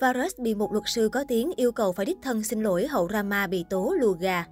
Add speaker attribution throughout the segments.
Speaker 1: Varus bị một luật sư có tiếng yêu cầu phải đích thân xin lỗi hậu Rama bị tố lùa gà.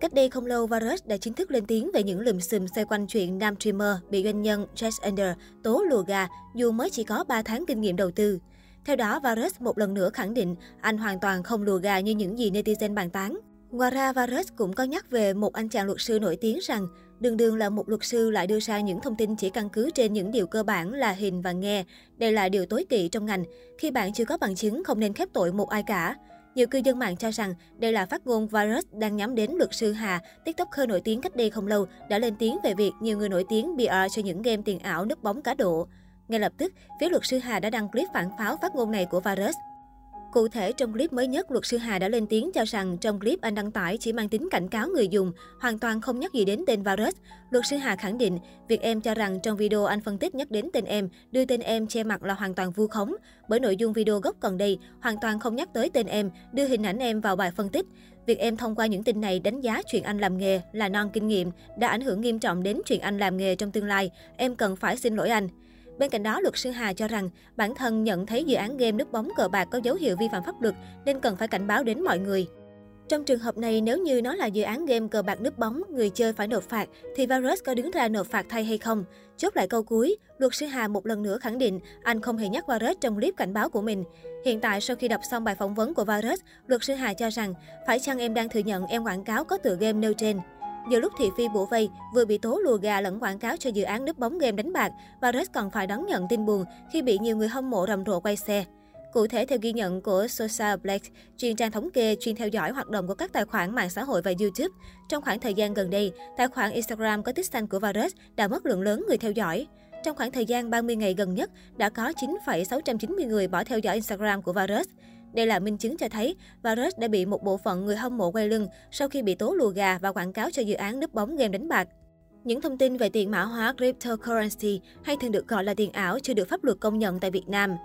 Speaker 1: Cách đây không lâu, Varus đã chính thức lên tiếng về những lùm xùm xoay quanh chuyện nam streamer bị doanh nhân Jess Ender tố lùa gà dù mới chỉ có 3 tháng kinh nghiệm đầu tư. Theo đó, Varus một lần nữa khẳng định anh hoàn toàn không lùa gà như những gì netizen bàn tán. Ngoài ra, Varus cũng có nhắc về một anh chàng luật sư nổi tiếng rằng đường đường là một luật sư lại đưa ra những thông tin chỉ căn cứ trên những điều cơ bản là hình và nghe. Đây là điều tối kỵ trong ngành. Khi bạn chưa có bằng chứng, không nên khép tội một ai cả. Nhiều cư dân mạng cho rằng đây là phát ngôn virus đang nhắm đến luật sư Hà, tiktoker nổi tiếng cách đây không lâu, đã lên tiếng về việc nhiều người nổi tiếng PR cho những game tiền ảo núp bóng cá độ. Ngay lập tức, phía luật sư Hà đã đăng clip phản pháo phát ngôn này của virus. Cụ thể, trong clip mới nhất, luật sư Hà đã lên tiếng cho rằng trong clip anh đăng tải chỉ mang tính cảnh cáo người dùng, hoàn toàn không nhắc gì đến tên virus. Luật sư Hà khẳng định, việc em cho rằng trong video anh phân tích nhắc đến tên em, đưa tên em che mặt là hoàn toàn vu khống. Bởi nội dung video gốc còn đây, hoàn toàn không nhắc tới tên em, đưa hình ảnh em vào bài phân tích. Việc em thông qua những tin này đánh giá chuyện anh làm nghề là non kinh nghiệm, đã ảnh hưởng nghiêm trọng đến chuyện anh làm nghề trong tương lai. Em cần phải xin lỗi anh. Bên cạnh đó, luật sư Hà cho rằng bản thân nhận thấy dự án game nước bóng cờ bạc có dấu hiệu vi phạm pháp luật nên cần phải cảnh báo đến mọi người. Trong trường hợp này, nếu như nó là dự án game cờ bạc núp bóng, người chơi phải nộp phạt, thì Varus có đứng ra nộp phạt thay hay không? Chốt lại câu cuối, luật sư Hà một lần nữa khẳng định anh không hề nhắc Varus trong clip cảnh báo của mình. Hiện tại, sau khi đọc xong bài phỏng vấn của Varus, luật sư Hà cho rằng phải chăng em đang thừa nhận em quảng cáo có tựa game nêu trên. Giữa lúc thị phi bủa vây, vừa bị tố lùa gà lẫn quảng cáo cho dự án núp bóng game đánh bạc, Varus còn phải đón nhận tin buồn khi bị nhiều người hâm mộ rầm rộ quay xe. Cụ thể, theo ghi nhận của Social Black, chuyên trang thống kê chuyên theo dõi hoạt động của các tài khoản mạng xã hội và YouTube, trong khoảng thời gian gần đây, tài khoản Instagram có tích xanh của Varus đã mất lượng lớn người theo dõi. Trong khoảng thời gian 30 ngày gần nhất, đã có 9,690 người bỏ theo dõi Instagram của Varus. Đây là minh chứng cho thấy Varus đã bị một bộ phận người hâm mộ quay lưng sau khi bị tố lùa gà và quảng cáo cho dự án núp bóng game đánh bạc. Những thông tin về tiền mã hóa cryptocurrency hay thường được gọi là tiền ảo chưa được pháp luật công nhận tại Việt Nam.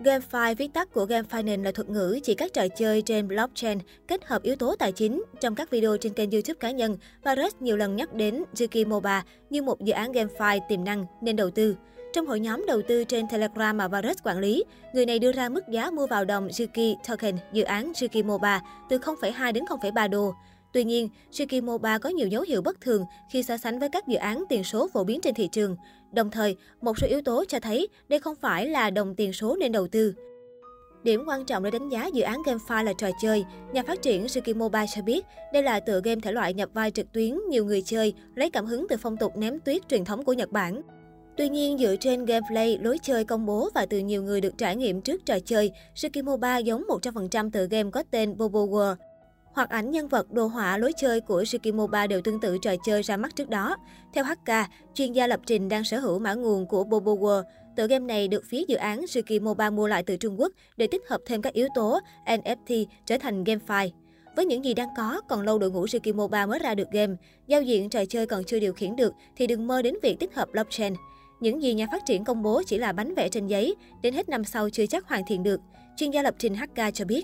Speaker 1: GameFi, viết tắt của Game Finance là thuật ngữ chỉ các trò chơi trên blockchain kết hợp yếu tố tài chính. Trong các video trên kênh YouTube cá nhân, Varus nhiều lần nhắc đến Juki Moba như một dự án GameFi tiềm năng nên đầu tư. Trong hội nhóm đầu tư trên Telegram mà Varus quản lý, người này đưa ra mức giá mua vào đồng Juki Token dự án Juki Moba từ 0,2 đến 0,3 đô. Tuy nhiên, Juki Moba có nhiều dấu hiệu bất thường khi so sánh với các dự án tiền số phổ biến trên thị trường. Đồng thời, một số yếu tố cho thấy đây không phải là đồng tiền số nên đầu tư. Điểm quan trọng để đánh giá dự án GameFi là trò chơi. Nhà phát triển Suki Mobile cho biết, đây là tựa game thể loại nhập vai trực tuyến nhiều người chơi, lấy cảm hứng từ phong tục ném tuyết truyền thống của Nhật Bản. Tuy nhiên, dựa trên gameplay, lối chơi công bố và từ nhiều người được trải nghiệm trước trò chơi, Suki Mobile giống 100% tựa game có tên Bobo World. Hoặc ảnh nhân vật, đồ họa, lối chơi của Shikimoba đều tương tự trò chơi ra mắt trước đó. Theo HK, chuyên gia lập trình đang sở hữu mã nguồn của Bobo World. Tựa game này được phía dự án Shikimoba mua lại từ Trung Quốc để tích hợp thêm các yếu tố NFT trở thành game file. Với những gì đang có, còn lâu đội ngũ Shikimoba mới ra được game. Giao diện trò chơi còn chưa điều khiển được thì đừng mơ đến việc tích hợp blockchain. Những gì nhà phát triển công bố chỉ là bánh vẽ trên giấy, đến hết năm sau chưa chắc hoàn thiện được. Chuyên gia lập trình HK cho biết.